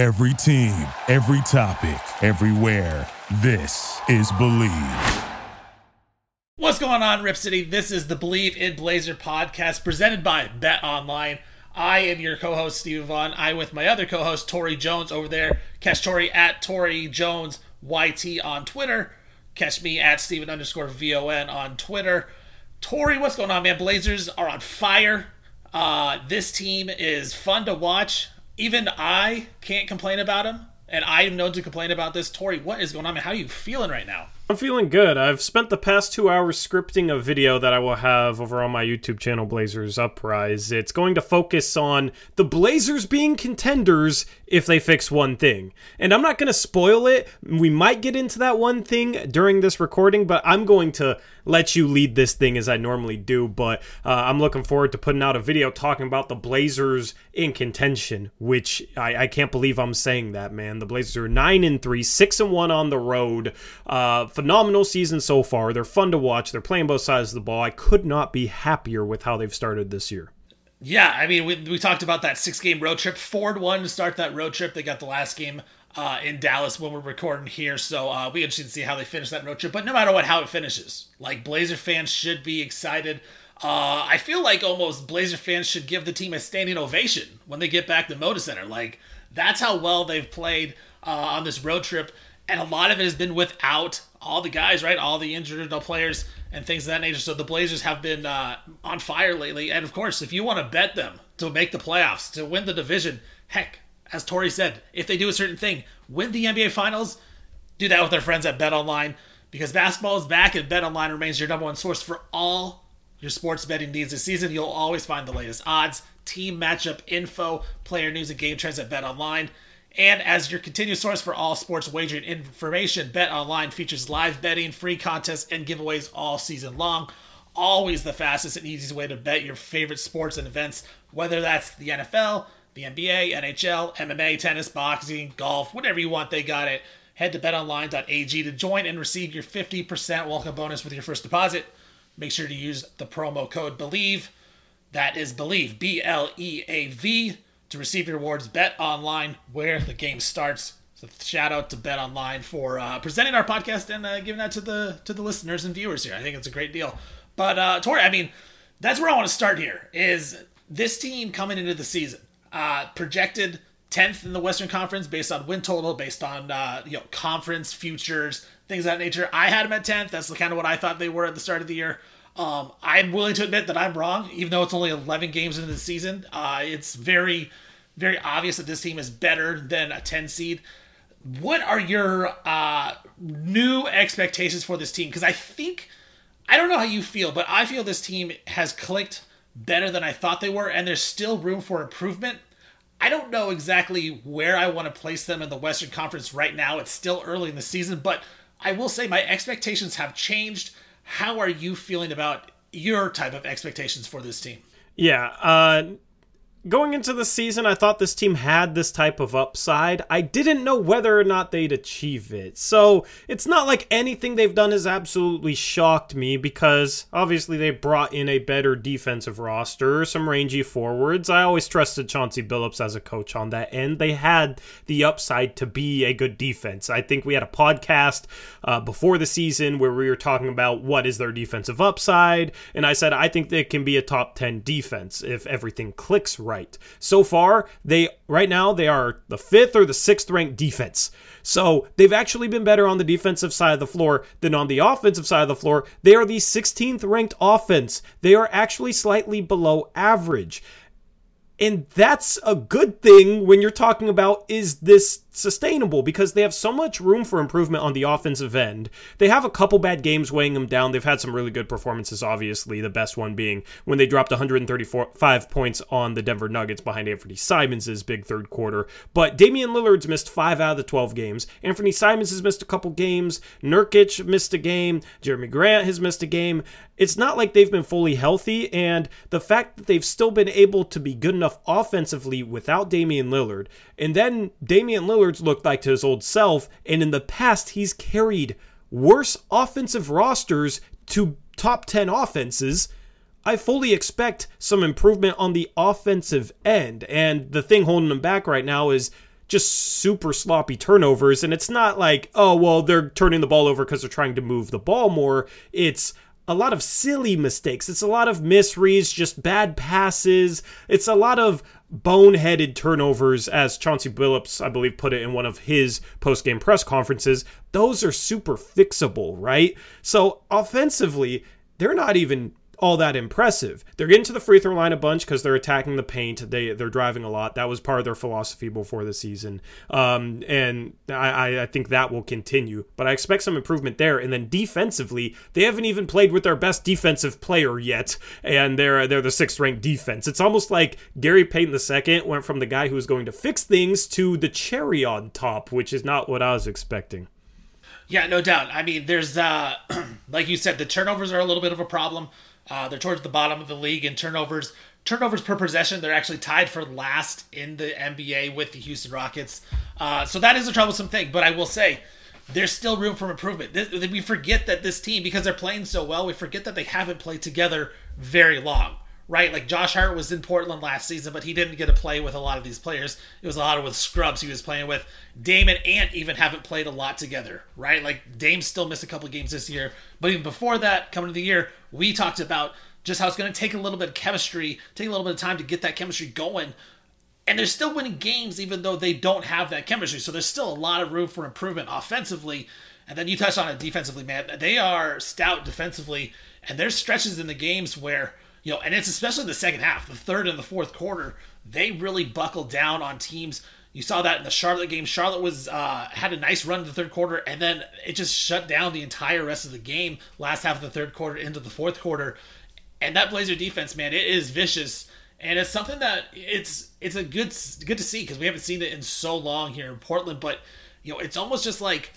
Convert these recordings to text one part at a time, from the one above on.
Every team, every topic, everywhere. This is Bleav. What's going on, Rip City? This is the Bleav in Blazer podcast presented by Bet Online. I am your co-host Steve Vaughn. I with my other co-host Tori Jones over there. Catch Tori at Tori Jones YT on Twitter. Catch me at Steven underscore VON on Twitter. Tori, what's going on, man? Blazers are on fire. Uh, this team is fun to watch. Even I can't complain about him, and I am known to complain about this. Tori, what is going on? How are you feeling right now? I'm feeling good. I've spent the past two hours scripting a video that I will have over on my YouTube channel, Blazers Uprise. It's going to focus on the Blazers being contenders if they fix one thing. And I'm not going to spoil it. We might get into that one thing during this recording, but I'm going to let you lead this thing as I normally do. But uh, I'm looking forward to putting out a video talking about the Blazers in contention, which I, I can't believe I'm saying that, man. The Blazers are 9 and 3, 6 and 1 on the road. Uh, phenomenal season so far. They're fun to watch. They're playing both sides of the ball. I could not be happier with how they've started this year. Yeah, I mean, we, we talked about that six game road trip. Ford won to start that road trip. They got the last game uh, in Dallas when we're recording here. So uh, we interested to see how they finish that road trip. But no matter what, how it finishes, like Blazer fans should be excited. Uh, I feel like almost Blazer fans should give the team a standing ovation when they get back to Moda Center. Like that's how well they've played uh, on this road trip, and a lot of it has been without all the guys, right? All the injured players and things of that nature. So the Blazers have been uh, on fire lately. And of course, if you want to bet them to make the playoffs, to win the division, heck, as Tori said, if they do a certain thing, win the NBA Finals, do that with their friends at Bet Online because basketball is back and Bet Online remains your number one source for all your sports betting needs this season. You'll always find the latest odds, team matchup info, player news, and game trends at Bet Online. And as your continued source for all sports wagering information, Bet Online features live betting, free contests, and giveaways all season long. Always the fastest and easiest way to bet your favorite sports and events, whether that's the NFL, the NBA, NHL, MMA, tennis, boxing, golf, whatever you want, they got it. Head to betonline.ag to join and receive your 50% welcome bonus with your first deposit. Make sure to use the promo code BLEAV. That is BLEAV, B L E A V to receive your rewards, bet online where the game starts. So shout out to Bet Online for uh, presenting our podcast and uh, giving that to the to the listeners and viewers here. I think it's a great deal. But uh, Tori, I mean, that's where I want to start here. Is this team coming into the season uh, projected tenth in the Western Conference based on win total, based on uh, you know conference futures, things of that nature. I had them at tenth. That's kind of what I thought they were at the start of the year. Um, I'm willing to admit that I'm wrong, even though it's only 11 games into the season. Uh, it's very, very obvious that this team is better than a 10 seed. What are your uh, new expectations for this team? Because I think, I don't know how you feel, but I feel this team has clicked better than I thought they were, and there's still room for improvement. I don't know exactly where I want to place them in the Western Conference right now. It's still early in the season, but I will say my expectations have changed how are you feeling about your type of expectations for this team? Yeah, uh, going into the season, I thought this team had this type of upside. I didn't know whether or not they'd achieve it. So it's not like anything they've done has absolutely shocked me because obviously they brought in a better defensive roster, some rangy forwards. I always trusted Chauncey Billups as a coach on that end. They had the upside to be a good defense. I think we had a podcast uh, before the season where we were talking about what is their defensive upside. And I said, I think they can be a top 10 defense if everything clicks right right. So far, they right now they are the fifth or the sixth ranked defense. So they've actually been better on the defensive side of the floor than on the offensive side of the floor. They are the 16th ranked offense. They are actually slightly below average. And that's a good thing when you're talking about is this sustainable because they have so much room for improvement on the offensive end. They have a couple bad games weighing them down. They've had some really good performances, obviously, the best one being when they dropped 135 points on the Denver Nuggets behind Anfernee Simons' big third quarter. But Damian Lillard's missed five out of the 12 games. Anfernee Simons has missed a couple games. Nurkic missed a game. Jerami Grant has missed a game. It's not like they've been fully healthy, and the fact that they've still been able to be good enough offensively without Damian Lillard, and then Damian Lillard Lillard's looked like to his old self, and in the past, he's carried worse offensive rosters to top 10 offenses. I fully expect some improvement on the offensive end. And the thing holding them back right now is just super sloppy turnovers. And it's not like, oh, well, they're turning the ball over because they're trying to move the ball more. It's a lot of silly mistakes. It's a lot of misreads, just bad passes. It's a lot of boneheaded turnovers, as Chauncey Billups, I believe, put it in one of his post game press conferences. Those are super fixable, right? So offensively, they're not even all that impressive. They're getting to the free throw line a bunch because they're attacking the paint. They they're driving a lot. That was part of their philosophy before the season, um, and I, I think that will continue. But I expect some improvement there. And then defensively, they haven't even played with their best defensive player yet, and they're they're the sixth ranked defense. It's almost like Gary Payton II went from the guy who was going to fix things to the cherry on top, which is not what I was expecting. Yeah, no doubt. I mean, there's uh, like you said, the turnovers are a little bit of a problem. Uh, they're towards the bottom of the league in turnovers. Turnovers per possession, they're actually tied for last in the NBA with the Houston Rockets. Uh, so that is a troublesome thing. But I will say, there's still room for improvement. This, we forget that this team, because they're playing so well, we forget that they haven't played together very long, right? Like Josh Hart was in Portland last season, but he didn't get to play with a lot of these players. It was a lot of with scrubs he was playing with. Dame and Ant even haven't played a lot together, right? Like Dame still missed a couple games this year, but even before that, coming to the year, we talked about just how it's going to take a little bit of chemistry, take a little bit of time to get that chemistry going. And they're still winning games even though they don't have that chemistry. So there's still a lot of room for improvement offensively. And then you touched on it defensively, man. They are stout defensively, and there's stretches in the games where, you know, and it's especially the second half, the third and the fourth quarter, they really buckled down on teams. You saw that in the Charlotte game. Charlotte was uh, had a nice run in the third quarter, and then it just shut down the entire rest of the game. Last half of the third quarter into the fourth quarter, and that Blazer defense, man, it is vicious, and it's something that it's it's a good good to see because we haven't seen it in so long here in Portland. But you know, it's almost just like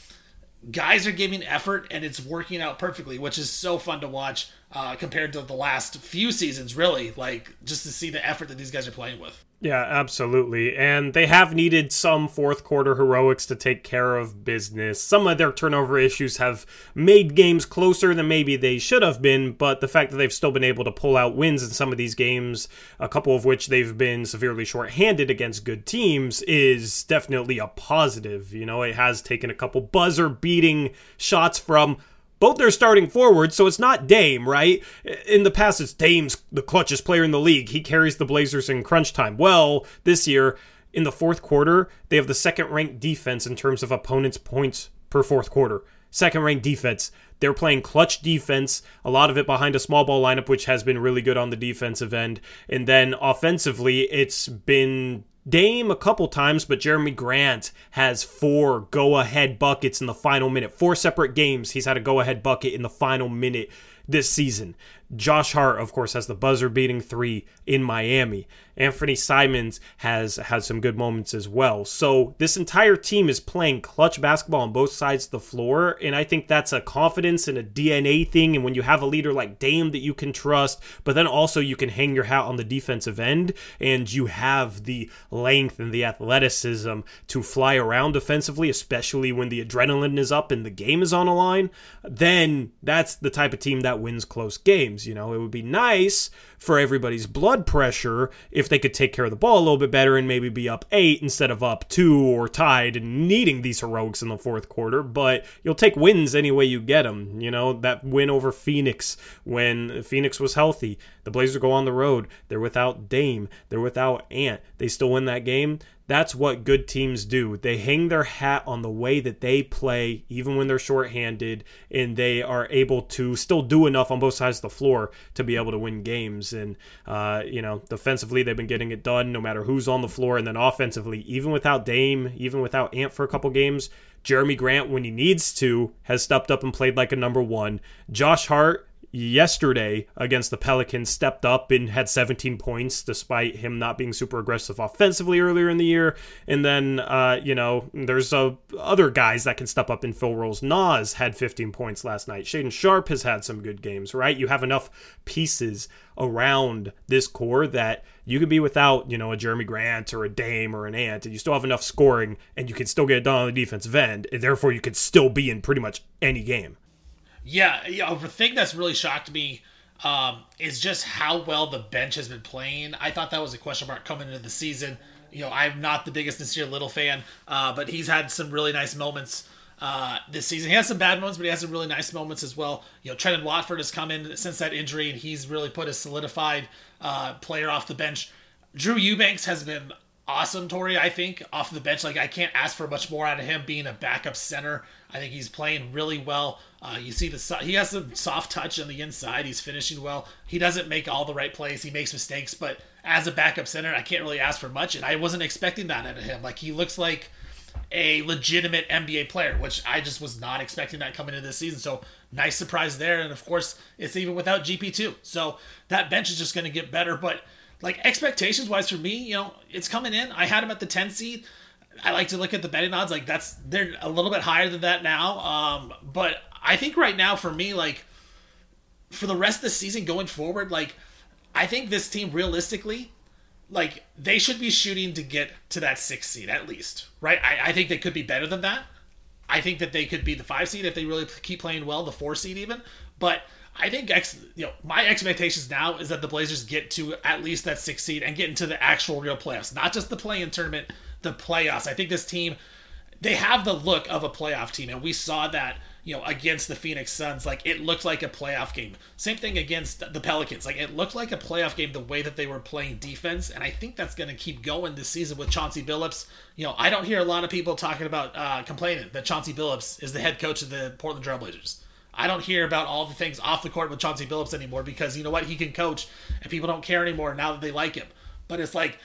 guys are giving effort and it's working out perfectly, which is so fun to watch uh, compared to the last few seasons. Really, like just to see the effort that these guys are playing with. Yeah, absolutely. And they have needed some fourth quarter heroics to take care of business. Some of their turnover issues have made games closer than maybe they should have been, but the fact that they've still been able to pull out wins in some of these games, a couple of which they've been severely shorthanded against good teams, is definitely a positive. You know, it has taken a couple buzzer beating shots from both their starting forwards, so it's not Dame, right? In the past, it's Dame's the clutchest player in the league. He carries the Blazers in crunch time. Well, this year, in the fourth quarter, they have the second ranked defense in terms of opponents' points per fourth quarter. Second ranked defense. They're playing clutch defense, a lot of it behind a small ball lineup, which has been really good on the defensive end. And then offensively, it's been Dame a couple times, but Jerami Grant has four go ahead buckets in the final minute. Four separate games, he's had a go ahead bucket in the final minute this season. Josh Hart, of course, has the buzzer beating three in Miami. Anfernee Simons has had some good moments as well. So this entire team is playing clutch basketball on both sides of the floor, and I think that's a confidence and a DNA thing. And when you have a leader like Dame that you can trust, but then also you can hang your hat on the defensive end, and you have the length and the athleticism to fly around defensively, especially when the adrenaline is up and the game is on a line, then that's the type of team that wins close games. You know, it would be nice for everybody's blood pressure if they could take care of the ball a little bit better and maybe be up eight instead of up two or tied and needing these heroics in the fourth quarter. But you'll take wins any way you get them. You know, that win over Phoenix when Phoenix was healthy. The Blazers go on the road. They're without Dame. They're without Ant. They still win that game. That's what good teams do. They hang their hat on the way that they play, even when they're shorthanded, and they are able to still do enough on both sides of the floor to be able to win games. And, uh, you know, defensively, they've been getting it done no matter who's on the floor. And then offensively, even without Dame, even without Ant for a couple games, Jerami Grant, when he needs to, has stepped up and played like a number one. Josh Hart yesterday against the Pelicans stepped up and had 17 points despite him not being super aggressive offensively earlier in the year. And then, uh, you know, there's uh, other guys that can step up in fill roles. Nas had 15 points last night. Shaedon Sharpe has had some good games, right? You have enough pieces around this core that you could be without, you know, a Jerami Grant or a Dame or an Ant, and you still have enough scoring and you can still get it done on the defensive end. And therefore, you could still be in pretty much any game. Yeah. The thing that's really shocked me um, is just how well the bench has been playing. I thought that was a question mark coming into the season. you know, I'm not the biggest Nassir Little fan, uh, but he's had some really nice moments uh, this season. He has some bad moments, but he has some really nice moments as well. You know, Trendon Watford has come in since that injury, and he's really put a solidified uh, player off the bench. Drew Eubanks has been awesome, Tori, I think, off the bench. Like, I can't ask for much more out of him being a backup center. I think he's playing really well. Uh, you see the he has some soft touch on the inside. He's finishing well. He doesn't make all the right plays. He makes mistakes, but as a backup center, I can't really ask for much. And I wasn't expecting that out of him. Like he looks like a legitimate NBA player, which I just was not expecting that coming into this season. So nice surprise there. And of course, it's even without GP2. So that bench is just going to get better. But like expectations wise for me, you know, it's coming in. I had him at the 10 seed. I like to look at the betting odds. Like that's they're a little bit higher than that now. Um, but I think right now for me, like for the rest of the season going forward, like I think this team realistically, like they should be shooting to get to that six seed at least, right? I, I think they could be better than that. I think that they could be the five seed if they really keep playing well, the four seed even. But I think ex, you know my expectations now is that the Blazers get to at least that six seed and get into the actual real playoffs, not just the play-in tournament, the playoffs. I think this team they have the look of a playoff team, and we saw that you know, against the Phoenix Suns. Like it looked like a playoff game. Same thing against the Pelicans. Like it looked like a playoff game the way that they were playing defense, and I think that's going to keep going this season with Chauncey Billups. You know, I don't hear a lot of people talking about uh, complaining that Chauncey Billups is the head coach of the Portland Trailblazers. I don't hear about all the things off the court with Chauncey Billups anymore because you know what he can coach, and people don't care anymore now that they like him. But it's like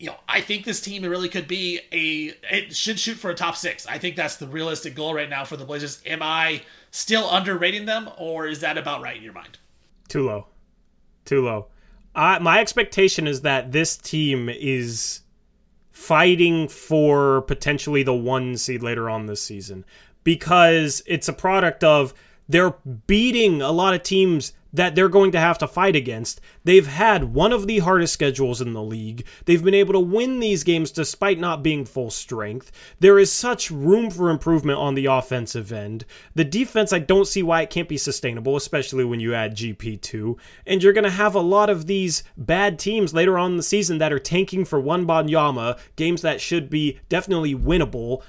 you know, I think this team really could be a it should shoot for a top six. I think that's the realistic goal right now for the Blazers. Am I still underrating them, or is that about right in your mind? Too low, too low. I, my expectation is that this team is fighting for potentially the one seed later on this season because it's a product of they're beating a lot of teams that they're going to have to fight against. They've had one of the hardest schedules in the league. They've been able to win these games despite not being full strength. There is such room for improvement on the offensive end. The defense, I don't see why it can't be sustainable, especially when you add GP2. And you're going to have a lot of these bad teams later on in the season that are tanking for Wembanyama, games that should be definitely winnable.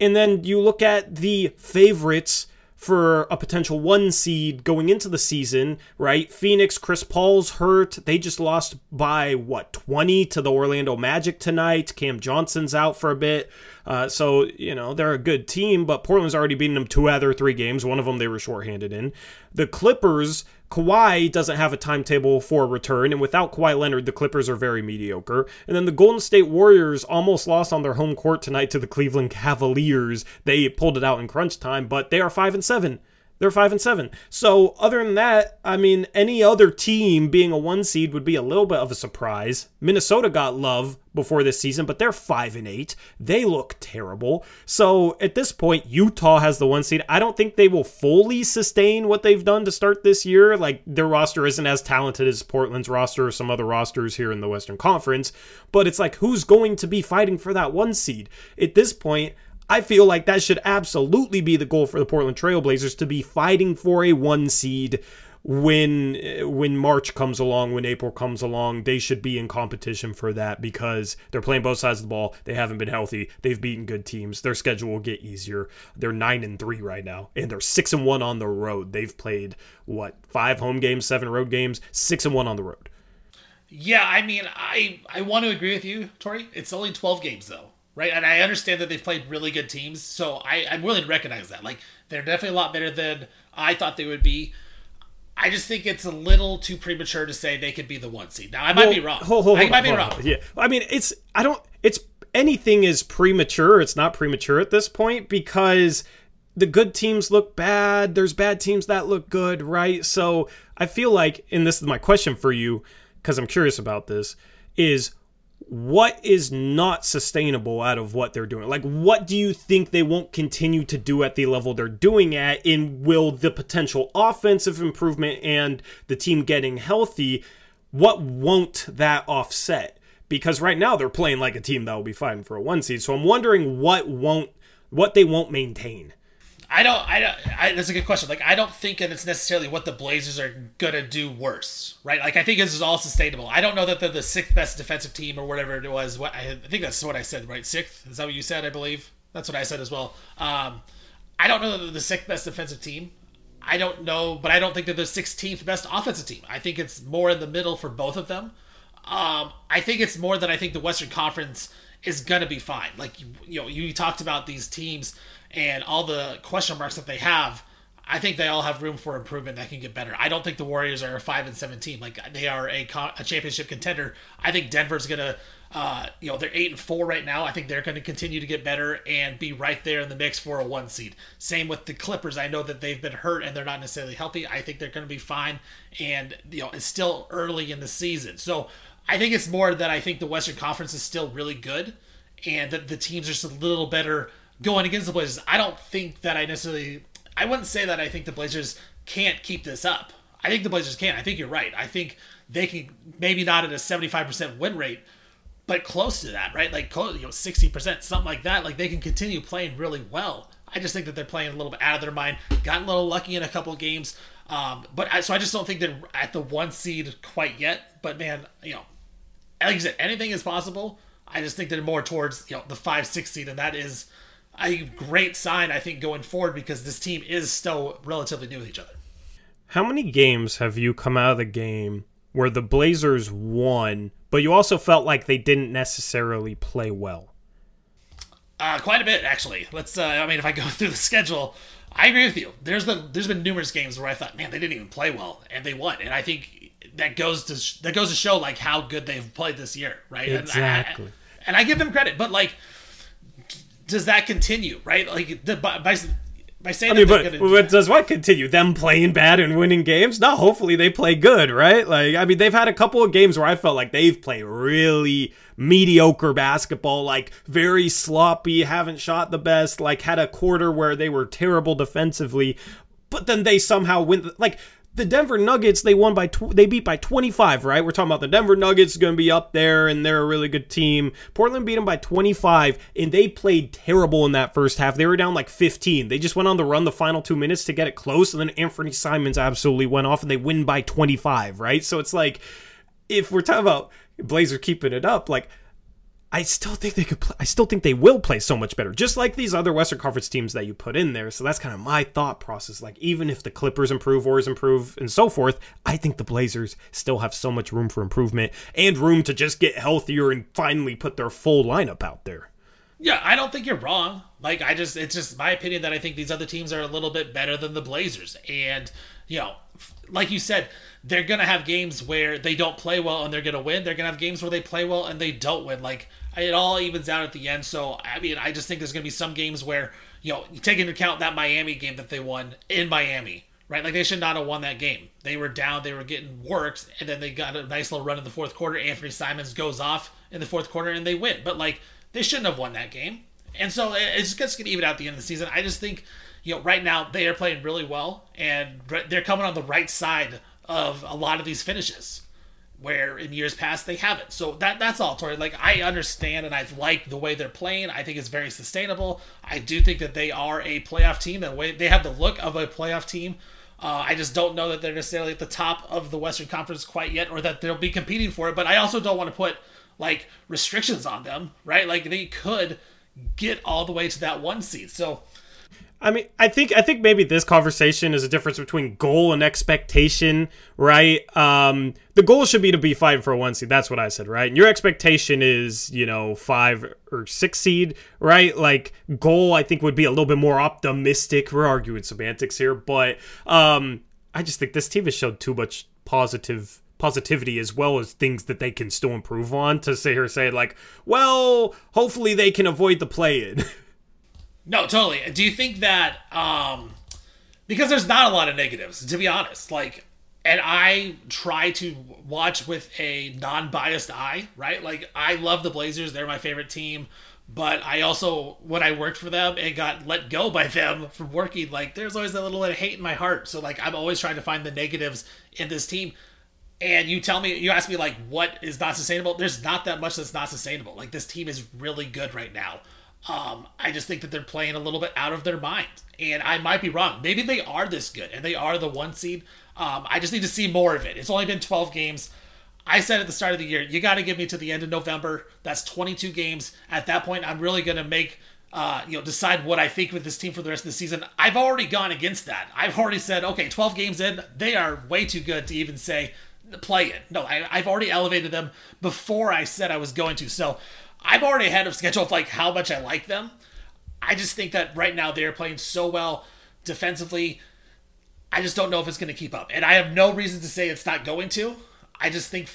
And then you look at the favorites for a potential one seed going into the season, right? Phoenix, Chris Paul's hurt. They just lost by what, 20 to the Orlando Magic tonight. Cam Johnson's out for a bit. Uh, so, you know, they're a good team, but Portland's already beaten them two out of their three games. One of them they were shorthanded in. The Clippers, Kawhi doesn't have a timetable for return, and without Kawhi Leonard, the Clippers are very mediocre. And then the Golden State Warriors almost lost on their home court tonight to the Cleveland Cavaliers. They pulled it out in crunch time, but they are 5 and 7. They're five and seven. So other than that, I mean, any other team being a one seed would be a little bit of a surprise. Minnesota got love before this season, but they're five and eight. They look terrible. So at this point, Utah has the one seed. I don't think they will fully sustain what they've done to start this year. Like their roster isn't as talented as Portland's roster or some other rosters here in the Western Conference. But it's like who's going to be fighting for that one seed? At this point, I feel like that should absolutely be the goal for the Portland Trailblazers to be fighting for a one seed when eh, when March comes along, when April comes along, they should be in competition for that because they're playing both sides of the ball. They haven't been healthy. They've beaten good teams. Their schedule will get easier. They're nine and three right now, and they're six and one on the road. They've played what five home games, seven road games, six and one on the road. Yeah, I mean, I I want to agree with you, Tori. It's only twelve games though right? And I understand that they've played really good teams, so I, I'm willing to recognize that. Like they're definitely a lot better than I thought they would be. I just think it's a little too premature to say they could be the one seed. Now I might well, be wrong. Hold, hold, I might hold, be wrong. Yeah, I mean it's I don't it's anything is premature. It's not premature at this point because the good teams look bad. There's bad teams that look good, right? So I feel like, and this is my question for you because I'm curious about this, is what is not sustainable out of what they're doing? Like, what do you think they won't continue to do at the level they're doing at? And will the potential offensive improvement and the team getting healthy, what won't that offset? Because right now they're playing like a team that will be fighting for a one seed. So I'm wondering what won't, what they won't maintain. I don't. I don't. I, that's a good question. Like, I don't think that it's necessarily what the Blazers are gonna do worse, right? Like, I think this is all sustainable. I don't know that they're the sixth best defensive team or whatever it was. What I, I think that's what I said, right? Sixth is that what you said? I believe that's what I said as well. Um, I don't know that they're the sixth best defensive team. I don't know, but I don't think they're the 16th best offensive team. I think it's more in the middle for both of them. Um, I think it's more that I think the Western Conference is gonna be fine. Like you know, you talked about these teams and all the question marks that they have, I think they all have room for improvement that can get better. I don't think the Warriors are a five and seventeen. Like they are a, a championship contender. I think Denver's gonna, uh, you know, they're eight and four right now. I think they're going to continue to get better and be right there in the mix for a one seed. Same with the Clippers. I know that they've been hurt and they're not necessarily healthy. I think they're going to be fine. And you know, it's still early in the season, so I think it's more that I think the Western Conference is still really good, and that the teams are just a little better going against the Blazers. I don't think that I necessarily. I wouldn't say that I think the Blazers can't keep this up. I think the Blazers can. I think you're right. I think they can maybe not at a 75% win rate, but close to that, right? Like you know, 60%, something like that. Like they can continue playing really well. I just think that they're playing a little bit out of their mind. Got a little lucky in a couple games, um, but I, so I just don't think they're at the one seed quite yet. But man, you know, like I said, anything is possible. I just think they're more towards you know the five six seed, and that is a great sign, I think, going forward because this team is still relatively new with each other. How many games have you come out of the game where the Blazers won, but you also felt like they didn't necessarily play well? Uh, quite a bit, actually. Let's. Uh, I mean, if I go through the schedule, I agree with you. There's been there's been numerous games where I thought, man, they didn't even play well, and they won. And I think that goes to that goes to show like how good they've played this year, right? Exactly. And I, and I give them credit, but like does that continue? Right, like the, by by saying I mean, but, but does what continue? Them playing bad and winning games? No, hopefully they play good, right? Like, I mean, they've had a couple of games where I felt like they've played really mediocre basketball, like very sloppy, haven't shot the best, like had a quarter where they were terrible defensively, but then they somehow win. Like, the Denver Nuggets they won by tw- they beat by 25, right? We're talking about the Denver Nuggets going to be up there and they're a really good team. Portland beat them by 25 and they played terrible in that first half. They were down like 15. They just went on the run the final 2 minutes to get it close and then Anfernee Simons absolutely went off and they win by 25, right? So it's like if we're talking about Blazer keeping it up, like I still think they could. Play, I still think they will play so much better, just like these other Western Conference teams that you put in there. So that's kind of my thought process. Like even if the Clippers improve, Warriors improve, and so forth, I think the Blazers still have so much room for improvement and room to just get healthier and finally put their full lineup out there. Yeah, I don't think you're wrong. Like I just, it's just my opinion that I think these other teams are a little bit better than the Blazers, and you know, like you said, they're gonna have games where they don't play well and they're gonna win. They're gonna have games where they play well and they don't win. Like it all evens out at the end. So I mean, I just think there's to be some games where you know you take into account that Miami game that they won in Miami, right? Like they should not have won that game. They were down, they were getting worked, and then they got a nice little run in the fourth quarter. Anfernee Simons goes off in the fourth quarter and they win, but like they shouldn't have won that game. And so it's just to even out at the end of the season. I just think you know right now they are playing really well and they're coming on the right side of a lot of these finishes where in years past they haven't. So that that's all, Tori. Like I understand and I like the way they're playing. I think it's very sustainable. I do think that they are a playoff team. That way they have the look of a playoff team. Uh, I just don't know that they're necessarily at the top of the Western Conference quite yet, or that they'll be competing for it. But I also don't want to put like restrictions on them, right? Like they could get all the way to that one seed. So I mean, I think I think maybe this conversation is a difference between goal and expectation, right? Um, the goal should be to be fighting for a one seed. That's what I said, right? And your expectation is, you know, five or six seed, right? Like goal, I think would be a little bit more optimistic. We're arguing semantics here, but um, I just think this team has showed too much positive positivity as well as things that they can still improve on to sit here say like, well, hopefully they can avoid the play in. No, totally. Do you think that um because there's not a lot of negatives, to be honest. Like and I try to watch with a non-biased eye, right? Like I love the Blazers, they're my favorite team, but I also when I worked for them and got let go by them from working, like there's always that little bit of hate in my heart. So like I'm always trying to find the negatives in this team. And you tell me, you ask me like what is not sustainable. There's not that much that's not sustainable. Like this team is really good right now. Um, I just think that they're playing a little bit out of their mind, and I might be wrong. Maybe they are this good and they are the one seed. Um, I just need to see more of it. It's only been 12 games. I said at the start of the year, you got to give me to the end of November. That's 22 games. At that point, I'm really going to make, uh, you know, decide what I think with this team for the rest of the season. I've already gone against that. I've already said, okay, 12 games in, they are way too good to even say play it. No, I, I've already elevated them before I said I was going to. So I'm already ahead of schedule of like how much I like them. I just think that right now they're playing so well defensively. I just don't know if it's going to keep up, and I have no reason to say it's not going to. I just think,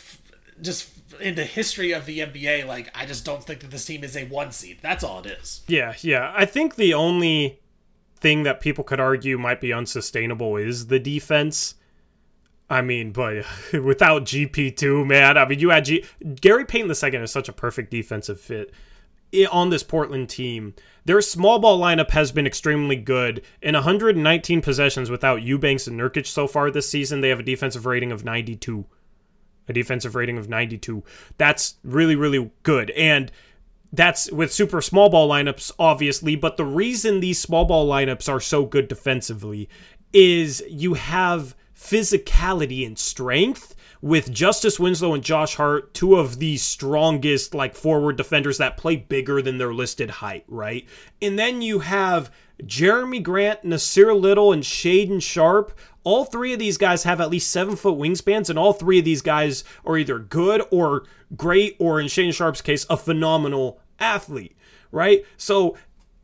just in the history of the NBA, like I just don't think that this team is a one seed. That's all it is. Yeah, yeah. I think the only thing that people could argue might be unsustainable is the defense. I mean, but without GP2, man, I mean, you had G- Gary Payton II is such a perfect defensive fit on this Portland team. Their small ball lineup has been extremely good. In 119 possessions without Eubanks and Nurkic so far this season, they have a defensive rating of 92. A defensive rating of 92. That's really, really good. And that's with super small ball lineups, obviously. But the reason these small ball lineups are so good defensively is you have physicality and strength with Justice Winslow and Josh Hart, two of the strongest like forward defenders that play bigger than their listed height, right? And then you have Jerami Grant, Nassir Little, and Shaedon Sharpe. All three of these guys have at least seven foot wingspans, and all three of these guys are either good or great, or in Shaedon Sharpe's case, a phenomenal athlete, right? So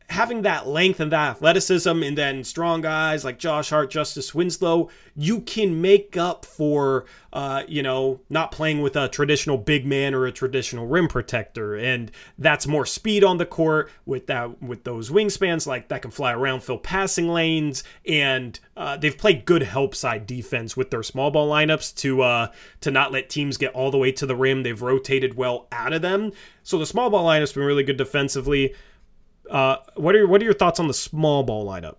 having that length and that athleticism and then strong guys like Josh Hart, Justice Winslow, you can make up for, uh, you know, not playing with a traditional big man or a traditional rim protector. And that's more speed on the court with that, with those wingspans like that can fly around, fill passing lanes. And uh, they've played good help side defense with their small ball lineups to, uh, to not let teams get all the way to the rim. They've rotated well out of them. So the small ball lineup's been really good defensively. Uh, what are your, what are your thoughts on the small ball lineup?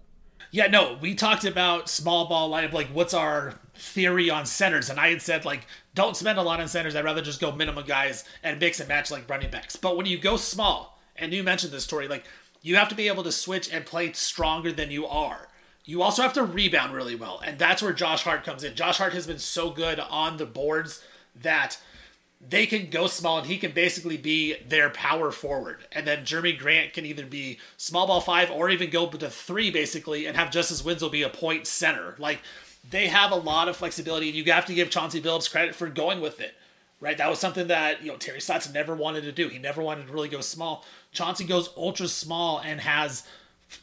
Yeah, no, we talked about small ball lineup. Like, what's our theory on centers? And I had said like, don't spend a lot on centers. I'd rather just go minimum guys and mix and match like running backs. But when you go small, and you mentioned this story, like you have to be able to switch and play stronger than you are. You also have to rebound really well, and that's where Josh Hart comes in. Josh Hart has been so good on the boards that they can go small and he can basically be their power forward. And then Jerami Grant can either be small ball five or even go to three basically and have Justice Winslow be a point center. Like they have a lot of flexibility and you have to give Chauncey Billups credit for going with it. Right? That was something that, you know, Terry Stotts never wanted to do. He never wanted to really go small. Chauncey goes ultra small and has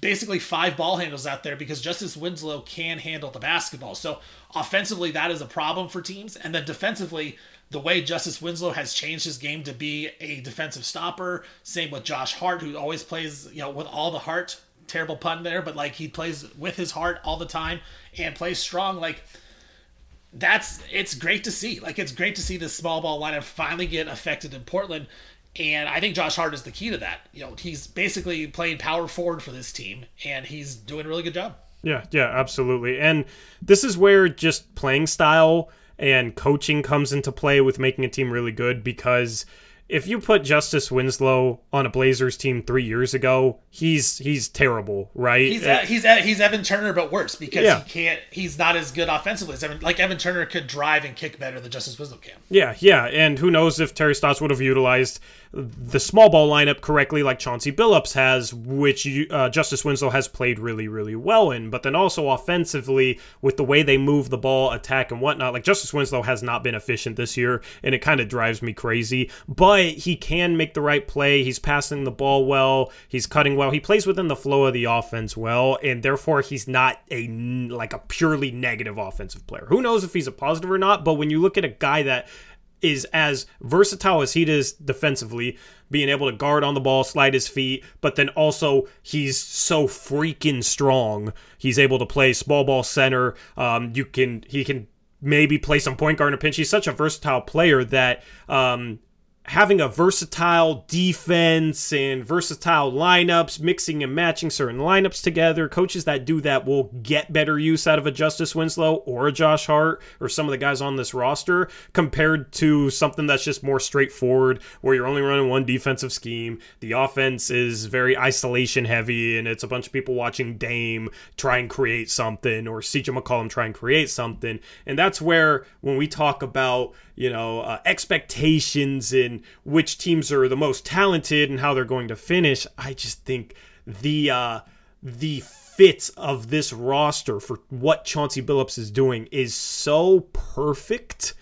basically five ball handles out there because Justice Winslow can handle the basketball. So offensively, that is a problem for teams. And then defensively, the way Justice Winslow has changed his game to be a defensive stopper. Same with Josh Hart, who always plays, you know, with all the heart. Terrible pun there, but like he plays with his heart all the time and plays strong. Like that's it's great to see. Like it's great to see this small ball lineup finally get affected in Portland. And I think Josh Hart is the key to that. You know, he's basically playing power forward for this team, and he's doing a really good job. Yeah, yeah, absolutely. And this is where just playing style and coaching comes into play with making a team really good because if you put Justice Winslow on a Blazers team three years ago, he's he's terrible, right? He's uh, he's he's Evan Turner, but worse because yeah. he can't. He's not as good offensively as Evan. Like Evan Turner could drive and kick better than Justice Winslow can. Yeah, yeah, and who knows if Terry Stotts would have utilized the small ball lineup correctly, like Chauncey Billups has, which uh, Justice Winslow has played really, really well in. But then also offensively, with the way they move the ball, attack, and whatnot, like Justice Winslow has not been efficient this year, and it kind of drives me crazy. But he can make the right play. He's passing the ball well. He's cutting well. He plays within the flow of the offense well, and therefore he's not a like a purely negative offensive player. Who knows if he's a positive or not? But when you look at a guy that is as versatile as he is defensively, being able to guard on the ball, slide his feet, but then also he's so freaking strong. He's able to play small ball center. Um, you can he can maybe play some point guard in a pinch. He's such a versatile player that um, having a versatile defense and versatile lineups, mixing and matching certain lineups together. Coaches that do that will get better use out of a Justice Winslow or a Josh Hart or some of the guys on this roster compared to something that's just more straightforward where you're only running one defensive scheme. The offense is very isolation heavy and it's a bunch of people watching Dame try and create something or CJ McCollum try and create something. And that's where when we talk about you know uh, expectations and which teams are the most talented and how they're going to finish. I just think the uh, the fit of this roster for what Chauncey Billups is doing is so perfect.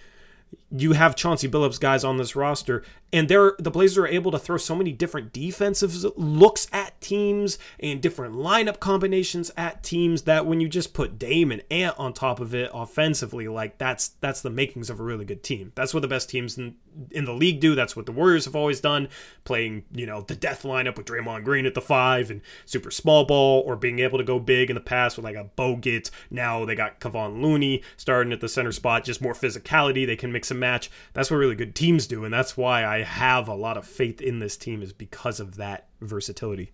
You have Chauncey Billups guys on this roster, and they're the Blazers are able to throw so many different defensive looks at teams and different lineup combinations at teams that when you just put Dame and Ant on top of it offensively, like that's that's the makings of a really good team. That's what the best teams in, in the league do. That's what the Warriors have always done, playing you know the death lineup with Draymond Green at the five and super small ball, or being able to go big in the past with like a Bogut. Now they got Kevon Looney starting at the center spot, just more physicality. They can mix and match. That's what really good teams do, and that's why I have a lot of faith in this team is because of that versatility.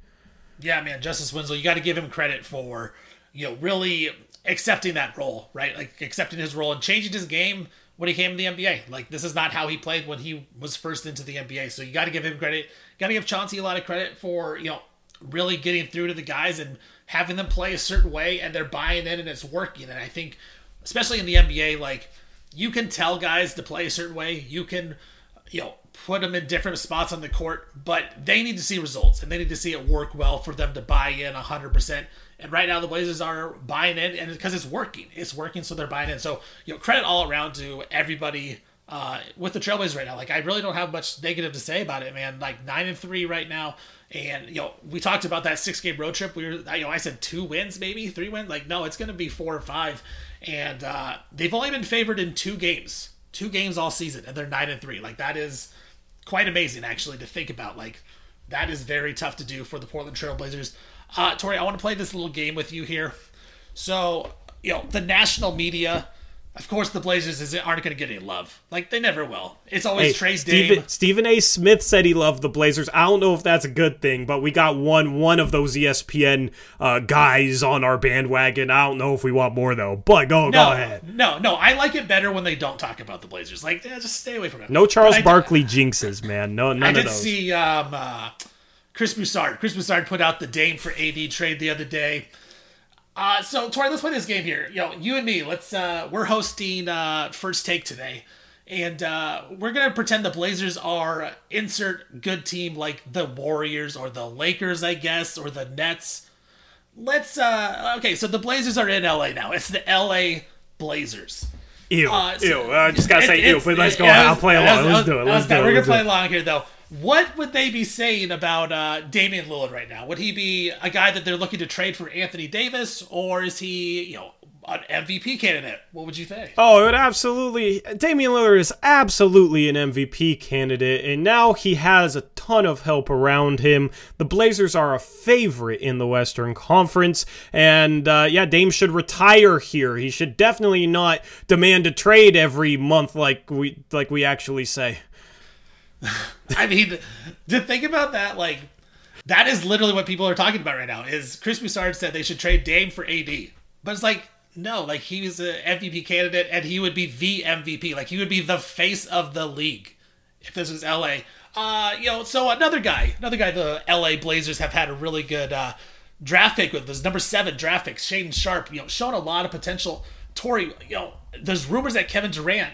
Yeah, man, Justice Winslow, you got to give him credit for you know really accepting that role, right? Like accepting his role and changing his game when he came to the NBA. Like this is not how he played when he was first into the NBA. So you got to give him credit. Got to give Chauncey a lot of credit for you know really getting through to the guys and having them play a certain way and they're buying in and it's working. And I think especially in the NBA, like you can tell guys to play a certain way. You can you know put them in different spots on the court, but they need to see results and they need to see it work well for them to buy in 100%. And right now, the Blazers are buying in, and because it's working, it's working, so they're buying in. So, you know, credit all around to everybody uh, with the Trailblazers right now. Like, I really don't have much negative to say about it, man. Like, nine and three right now, and you know, we talked about that six game road trip. We were, you know, I said two wins, maybe three wins. Like, no, it's going to be four or five, and uh, they've only been favored in two games, two games all season, and they're nine and three. Like, that is quite amazing actually to think about. Like that is very tough to do for the Portland Trailblazers. Uh, Tori, I want to play this little game with you here. So you know the national media of course, the Blazers is, aren't going to get any love. Like they never will. It's always hey, Trey's Stephen, Stephen A. Smith said he loved the Blazers. I don't know if that's a good thing, but we got one one of those ESPN uh, guys on our bandwagon. I don't know if we want more though. But go no, go ahead. No, no, I like it better when they don't talk about the Blazers. Like, yeah, just stay away from it. No Charles Barkley jinxes, man. No, none I of those. I did see um, uh, Chris Broussard. Chris Broussard put out the Dame for AD trade the other day. Uh, so Tori, let's play this game here. You know, you and me. Let's. Uh, we're hosting uh, first take today, and uh, we're gonna pretend the Blazers are insert good team like the Warriors or the Lakers, I guess, or the Nets. Let's. Uh, okay, so the Blazers are in LA now. It's the LA Blazers. Ew, uh, so ew. I just gotta it, say ew, but let's go. I'll play along. Let's do it. Let's do it. We're gonna play along here though what would they be saying about uh, Damian Lillard right now? Would he be a guy that they're looking to trade for Anthony Davis, or is he, you know, an MVP candidate? What would you think? Oh, it would absolutely. Damian Lillard is absolutely an MVP candidate, and now he has a ton of help around him. The Blazers are a favorite in the Western Conference, and uh, yeah, Dame should retire here. He should definitely not demand a trade every month like we like we actually say. I mean, to think about that, like that is literally what people are talking about right now. Is Chris Broussard said they should trade Dame for AD, but it's like no, like he was an MVP candidate and he would be the MVP. Like he would be the face of the league if this was LA. Uh, you know, so another guy, another guy, the LA Blazers have had a really good uh, draft pick with this number seven draft pick, Shaedon Sharpe. You know, showing a lot of potential. Tori, you know, there's rumors that Kevin Durant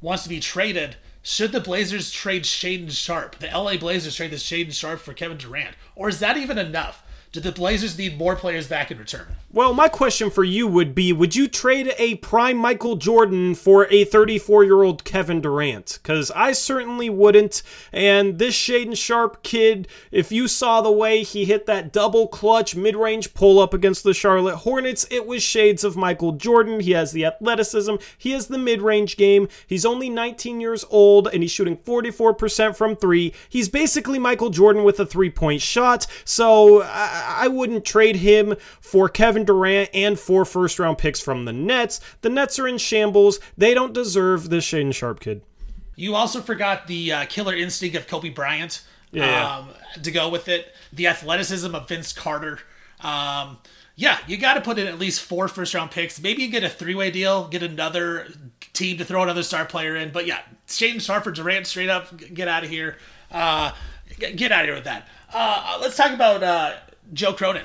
wants to be traded should the Blazers trade Shaedon Sharpe? the LA Blazers trade this Shaedon Sharpe for Kevin Durant? Or is that even enough? Do the Blazers need more players back in return? Well, my question for you would be Would you trade a prime Michael Jordan for a 34 year old Kevin Durant? Because I certainly wouldn't. And this Shaedon Sharpe kid, if you saw the way he hit that double clutch mid range pull up against the Charlotte Hornets, it was shades of Michael Jordan. He has the athleticism, he has the mid range game. He's only 19 years old and he's shooting 44% from three. He's basically Michael Jordan with a three point shot. So, uh, I wouldn't trade him for Kevin Durant and four first round picks from the Nets. The Nets are in shambles. They don't deserve this Shaedon Sharpe kid. You also forgot the uh, killer instinct of Kobe Bryant Yeah. um, to go with it. The athleticism of Vince Carter. Um, yeah, you got to put in at least four first round picks. Maybe you get a three way deal, get another team to throw another star player in. But yeah, Shaedon Sharpe for Durant, straight up, get out of here. Uh, get out of here with that. Uh, let's talk about uh, Joe Cronin.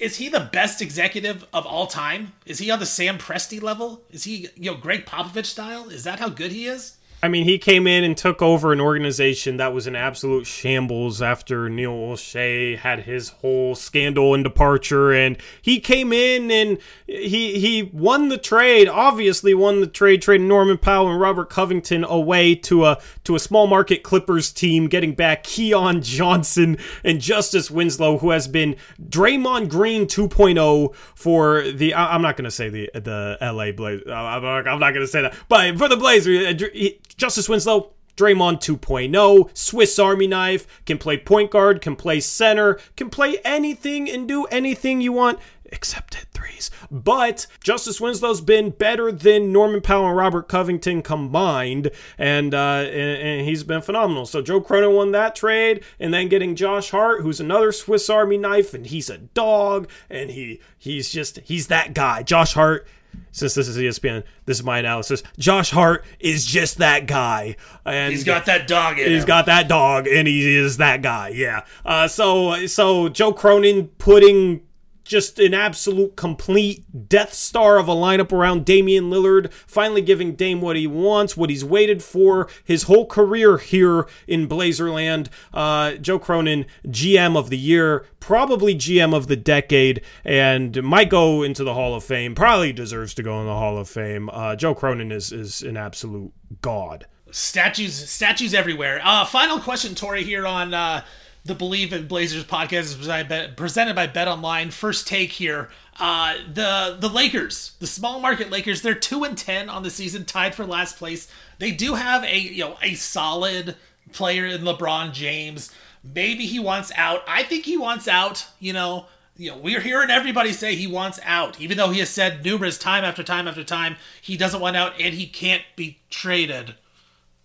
Is he the best executive of all time? Is he on the Sam Presti level? Is he, you know, Gregg Popovich style? Is that how good he is? I mean, he came in and took over an organization that was an absolute shambles after Neil Olshey had his whole scandal and departure, and he came in and he he won the trade. Obviously, won the trade, trading Norman Powell and Robert Covington away to a to a small market Clippers team, getting back Keon Johnson and Justice Winslow, who has been Draymond Green 2.0 for the. I- I'm not going to say the the LA Blazers. I'm not, not going to say that, but for the Blazers, uh, he- Justice Winslow. Draymond 2.0, Swiss Army knife, can play point guard, can play center, can play anything and do anything you want except hit threes. But Justice Winslow's been better than Norman Powell and Robert Covington combined, and, uh, and, and he's been phenomenal. So Joe Cronin won that trade, and then getting Josh Hart, who's another Swiss Army knife, and he's a dog, and he he's just he's that guy. Josh Hart since this is ESPN, this is my analysis. Josh Hart is just that guy, and He's got that dog in He's him. got that dog, and he is that guy. Yeah. Uh, so so Joe Cronin putting just an absolute complete Death Star of a lineup around Damian Lillard, finally giving Dame what he wants, what he's waited for his whole career here in Blazerland. Uh, Joe Cronin, GM of the year, probably GM of the decade, and might go into the Hall of Fame. Probably deserves to go in the Hall of Fame. Uh, Joe Cronin is is an absolute god. statues statues everywhere uh final question tori here on uh the Bleav in blazers podcast is presented by, BetOnline. First take here uh the the lakers the small market lakers they're 2 and 10 on the season tied for last place. They do have a you know a solid player in lebron james. Maybe he wants out. I think he wants out you know. You know, we're hearing everybody say he wants out, even though he has said numerous time after time after time he doesn't want out and he can't be traded.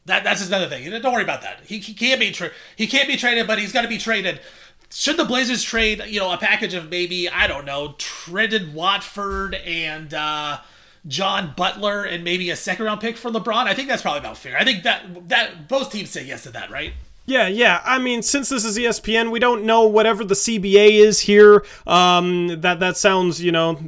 That that's another thing. Don't worry about that. He, he can't be tra- he can't be traded, but he's got to be traded. Should the Blazers trade, you know, a package of maybe I don't know, Trendon Watford and uh, John Butler and maybe a second round pick for LeBron? I think that's probably about fair. I think that that both teams say yes to that, right? Yeah, yeah. I mean, since this is ESPN, we don't know whatever the CBA is here. Um, that that sounds, you know,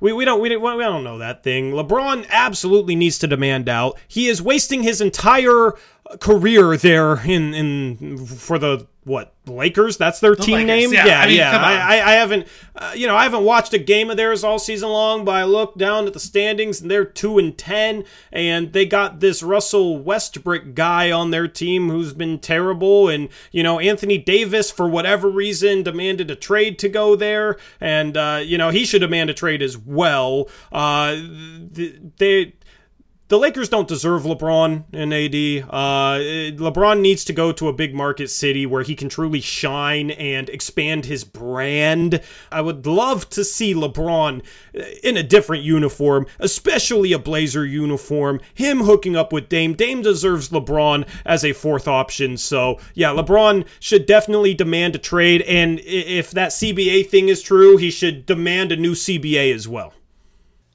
we, we don't we don't we don't know that thing. LeBron absolutely needs to demand out. He is wasting his entire career there in in for the what Lakers? That's their team Lakers, name. yeah. yeah, I mean, yeah. I, I, I haven't, uh, you know, I haven't watched a game of theirs all season long, but I looked down at the standings and they're two and ten, and they got this Russell Westbrook guy on their team who's been terrible, and you know, Anthony Davis for whatever reason demanded a trade to go there, and uh, you know, he should demand a trade as well. Uh, th- they the Lakers don't deserve LeBron and AD. Uh, LeBron needs to go to a big market city where he can truly shine and expand his brand. I would love to see LeBron in a different uniform, especially a Blazer uniform. Him hooking up with Dame. Dame deserves LeBron as a fourth option. So, yeah, LeBron should definitely demand a trade. And if that CBA thing is true, he should demand a new CBA as well.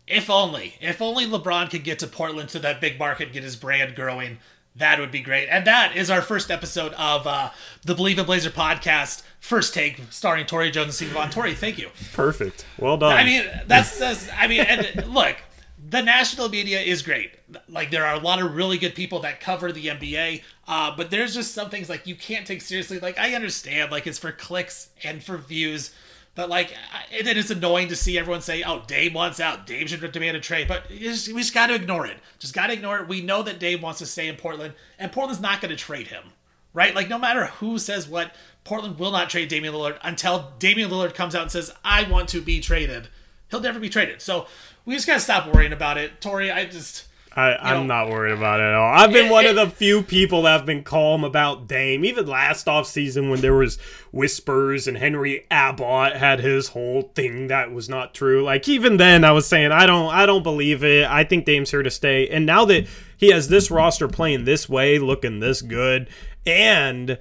If only, if only LeBron could get to Portland to that big market, get his brand growing. That would be great. And that is our first episode of uh, the Bleav in Blazer podcast, first take, starring Tori Jones and Steve Vaughn. Tori, thank you. Perfect. Well done. I mean, that's, that's I mean, and look, the national media is great. Like there are a lot of really good people that cover the NBA, uh, but there's just some things like you can't take seriously. Like I understand, like it's for clicks and for views, but like and it is annoying to see everyone say, "Oh, Dame wants out. Dame should demand a trade," but just, we just got to ignore it. Just got to ignore it. We know that Dame wants to stay in Portland, and Portland's not going to trade him right? Like no matter who says what, Portland will not trade Damian Lillard until Damian Lillard comes out and says, "I want to be traded." He'll never be traded. So we just gotta stop worrying about it, Tori. I just I, I'm not worried about it at all. I've been one of the few people that have been calm about Dame. Even last offseason when there was whispers and Henry Abbott had his whole thing that was not true. Like even then I was saying I don't I don't believe it. I think Dame's here to stay. And now that he has this roster playing this way, looking this good, and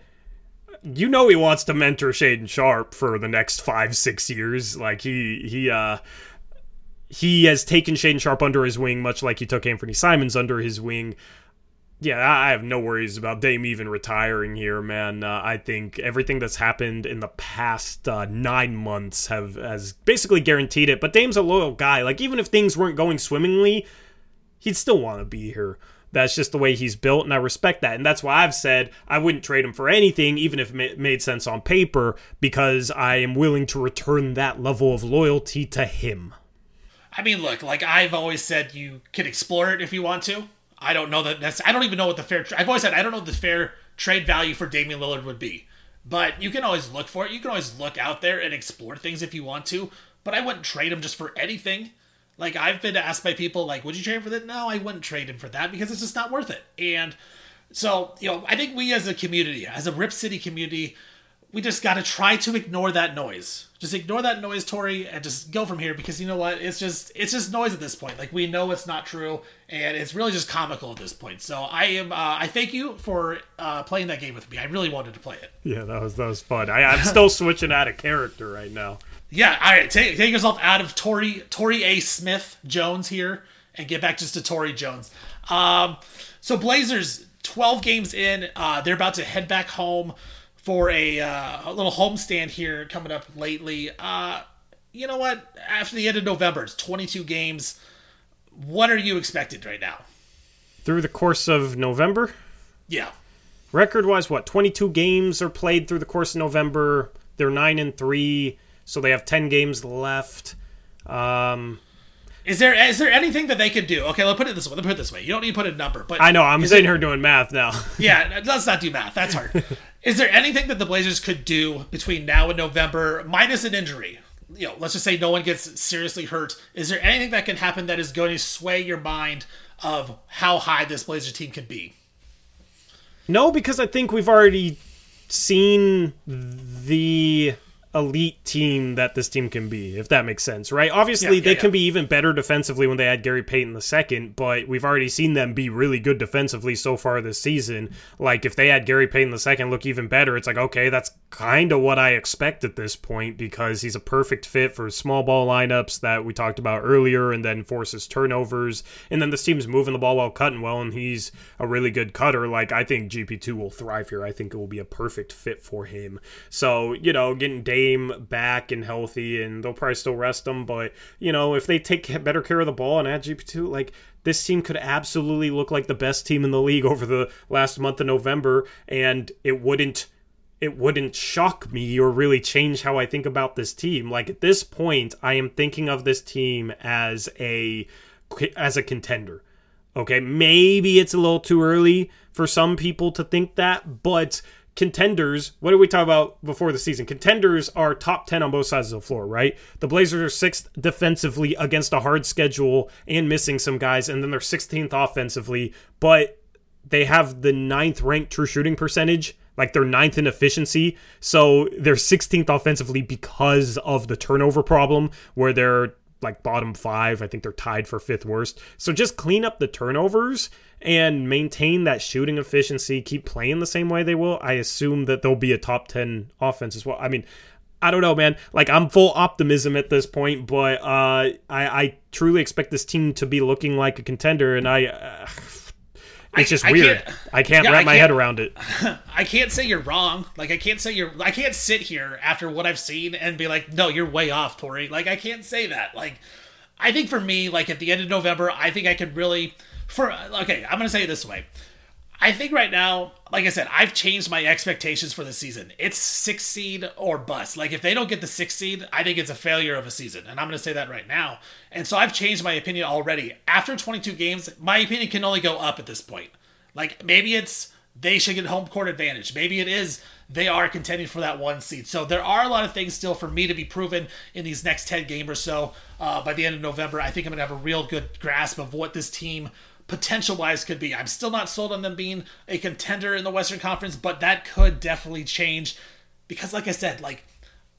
you know he wants to mentor Shaedon Sharpe for the next five, six years. Like he he uh he has taken Shaedon Sharpe under his wing, much like he took Anfernee Simons under his wing. Yeah, I have no worries about Dame even retiring here, man. Uh, I think everything that's happened in the past uh, nine months have has basically guaranteed it. But Dame's a loyal guy. Like even if things weren't going swimmingly, he'd still want to be here. That's just the way he's built, and I respect that. And that's why I've said I wouldn't trade him for anything, even if it made sense on paper, because I am willing to return that level of loyalty to him. I mean, look, like I've always said, you can explore it if you want to. I don't know that that's. I don't even know what the fair. I've always said I don't know what the fair trade value for Damian Lillard would be, but you can always look for it. You can always look out there and explore things if you want to. But I wouldn't trade him just for anything. Like I've been asked by people, like, would you trade him for that? No, I wouldn't trade him for that because it's just not worth it. And so, you know, I think we as a community, as a Rip City community, we just got to try to ignore that noise. Just ignore that noise, Tori, and just go from here because you know what? It's just it's just noise at this point. Like we know it's not true, and it's really just comical at this point. So I am uh, I thank you for uh, playing that game with me. I really wanted to play it. Yeah, that was that was fun. I, I'm still switching out of character right now. Yeah, all right. Take, take yourself out of Tori Tori A. Smith Jones here and get back just to Tori Jones. Um, so Blazers, twelve games in, uh, they're about to head back home for a, uh, a little homestand here coming up lately. Uh, you know what? After the end of November, it's 22 games. What are you expected right now? Through the course of November? Yeah. Record wise, what? 22 games are played through the course of November. They're 9 and 3, so they have 10 games left. Um, is there is there anything that they could do? Okay, let's put it this way. Let's put it this way. You don't need to put a number, but I know I'm sitting here doing math now. yeah, let's not do math. That's hard. is there anything that the Blazers could do between now and November, minus an injury? You know, let's just say no one gets seriously hurt. Is there anything that can happen that is going to sway your mind of how high this Blazer team can be? No, because I think we've already seen the elite team that this team can be, if that makes sense, right? Obviously, yeah, yeah, they yeah. can be even better defensively when they had Gary Payton the second, but we've already seen them be really good defensively so far this season. Like if they had Gary Payton the second look even better, it's like okay, that's kind of what I expect at this point because he's a perfect fit for small ball lineups that we talked about earlier, and then forces turnovers, and then this team's moving the ball while cutting well, and he's a really good cutter. Like I think GP two will thrive here. I think it will be a perfect fit for him. So you know, getting Dave back and healthy, and they'll probably still rest him. But you know, if they take better care of the ball and add GP2, like this team could absolutely look like the best team in the league over the last month of November, and it wouldn't it wouldn't shock me or really change how I think about this team. Like at this point, I am thinking of this team as a as a contender. Okay, maybe it's a little too early for some people to think that, but contenders, what did we talk about before the season? Contenders are top 10 on both sides of the floor, right? The Blazers are sixth defensively against a hard schedule and missing some guys, and then they're 16th offensively, but they have the ninth ranked true shooting percentage. Like they're ninth in efficiency. So they're 16th offensively because of the turnover problem, where they're like bottom five. I think they're tied for fifth worst. So just clean up the turnovers and maintain that shooting efficiency, keep playing the same way they will. I assume that they'll be a top 10 offense as well. I mean, I don't know, man. Like I'm full optimism at this point, but uh, I, I truly expect this team to be looking like a contender, and I. Uh, it's just I, weird. I can't, I can't yeah, wrap I my can't, head around it. I can't say you're wrong. Like I can't say you're. I can't sit here after what I've seen and be like, no, you're way off, Tori. Like I can't say that. Like I think for me, like at the end of November, I think I could really. For okay, I'm gonna say it this way. I think right now, like I said, I've changed my expectations for the season. It's six seed or bust. Like if they don't get the six seed, I think it's a failure of a season, and I'm going to say that right now. And so I've changed my opinion already. After 22 games, my opinion can only go up at this point. Like maybe it's they should get home court advantage. Maybe it is they are contending for that one seed. So there are a lot of things still for me to be proven in these next 10 games or so. Uh, by the end of November, I think I'm going to have a real good grasp of what this team potential wise could be. I'm still not sold on them being a contender in the Western Conference, but that could definitely change because, like I said, like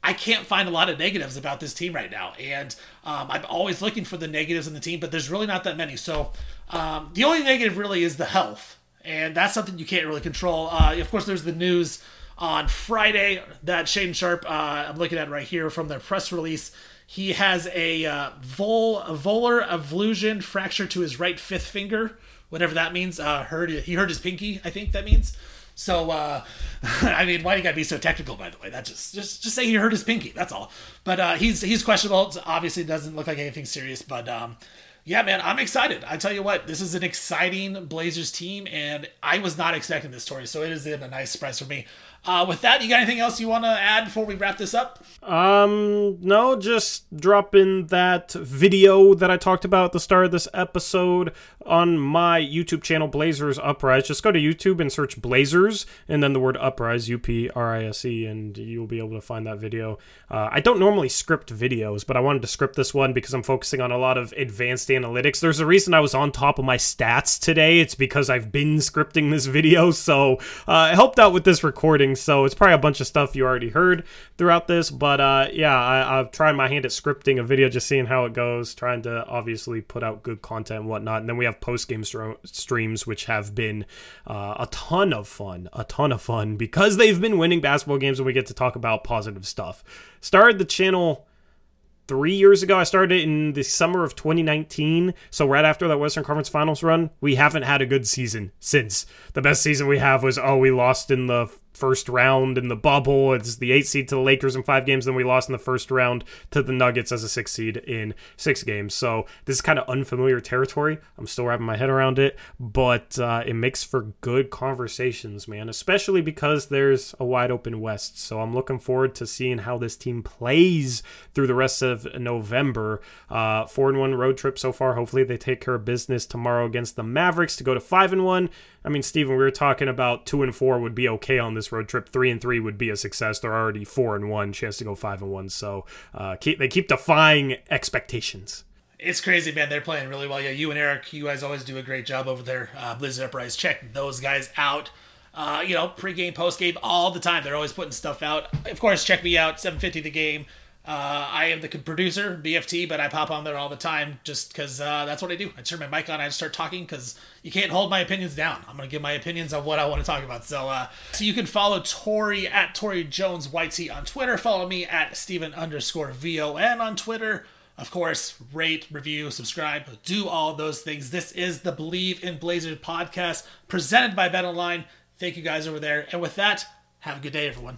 I can't find a lot of negatives about this team right now. And um, I'm always looking for the negatives in the team, but there's really not that many. So um, the only negative really is the health. And that's something you can't really control. Uh, of course, there's the news on Friday that Shaedon Sharpe, uh, I'm looking at right here from their press release, he has a uh, vol a volar avulsion fracture to his right fifth finger, whatever that means. Uh, hurt he hurt his pinky, I think that means. So uh, I mean, why do you gotta be so technical? By the way, that just just just say he hurt his pinky. That's all. But uh, he's he's questionable. Obviously, doesn't look like anything serious. But um, yeah, man, I'm excited. I tell you what, this is an exciting Blazers team, and I was not expecting this story, so it is a nice surprise for me. Uh, with that, you got anything else you want to add before we wrap this up? Um, no, just drop in that video that I talked about at the start of this episode on my YouTube channel, Blazers Uprise. Just go to YouTube and search Blazers and then the word Uprise, U P R I S E, and you'll be able to find that video. Uh, I don't normally script videos, but I wanted to script this one because I'm focusing on a lot of advanced analytics. There's a reason I was on top of my stats today. It's because I've been scripting this video, so uh, it helped out with this recording. So it's probably a bunch of stuff you already heard throughout this, but uh, yeah, I, I've tried my hand at scripting a video, just seeing how it goes, trying to obviously put out good content and whatnot. And then we have post game stro- streams, which have been uh, a ton of fun, a ton of fun because they've been winning basketball games and we get to talk about positive stuff. Started the channel three years ago. I started it in the summer of 2019. So right after that Western Conference Finals run, we haven't had a good season since. The best season we have was oh we lost in the first round in the bubble. It's the eight seed to the Lakers in five games. Then we lost in the first round to the Nuggets as a six seed in six games. So this is kind of unfamiliar territory. I'm still wrapping my head around it, but uh, it makes for good conversations, man, especially because there's a wide open West. So I'm looking forward to seeing how this team plays through the rest of November. Uh, four and one road trip so far. Hopefully they take care of business tomorrow against the Mavericks to go to five and one. I mean, Steven, we were talking about two and four would be okay on this road trip. Three and three would be a success. They're already four and one, chance to go five and one. So uh, keep, they keep defying expectations. It's crazy, man. They're playing really well. Yeah, you and Eric, you guys always do a great job over there. Uh, Blazers Uprise, check those guys out. Uh, you know, pregame, postgame, all the time. They're always putting stuff out. Of course, check me out. 750 the game. Uh, I am the producer, BFT, but I pop on there all the time just because uh, that's what I do. I turn my mic on, I just start talking because you can't hold my opinions down. I'm going to give my opinions on what I want to talk about. So uh, so you can follow Tori at Tori Jones Whitesy on Twitter. Follow me at Steven underscore VON on Twitter. Of course, rate, review, subscribe, do all those things. This is the Bleav in Blazers podcast presented by BetOnline. Thank you guys over there. And with that, have a good day, everyone.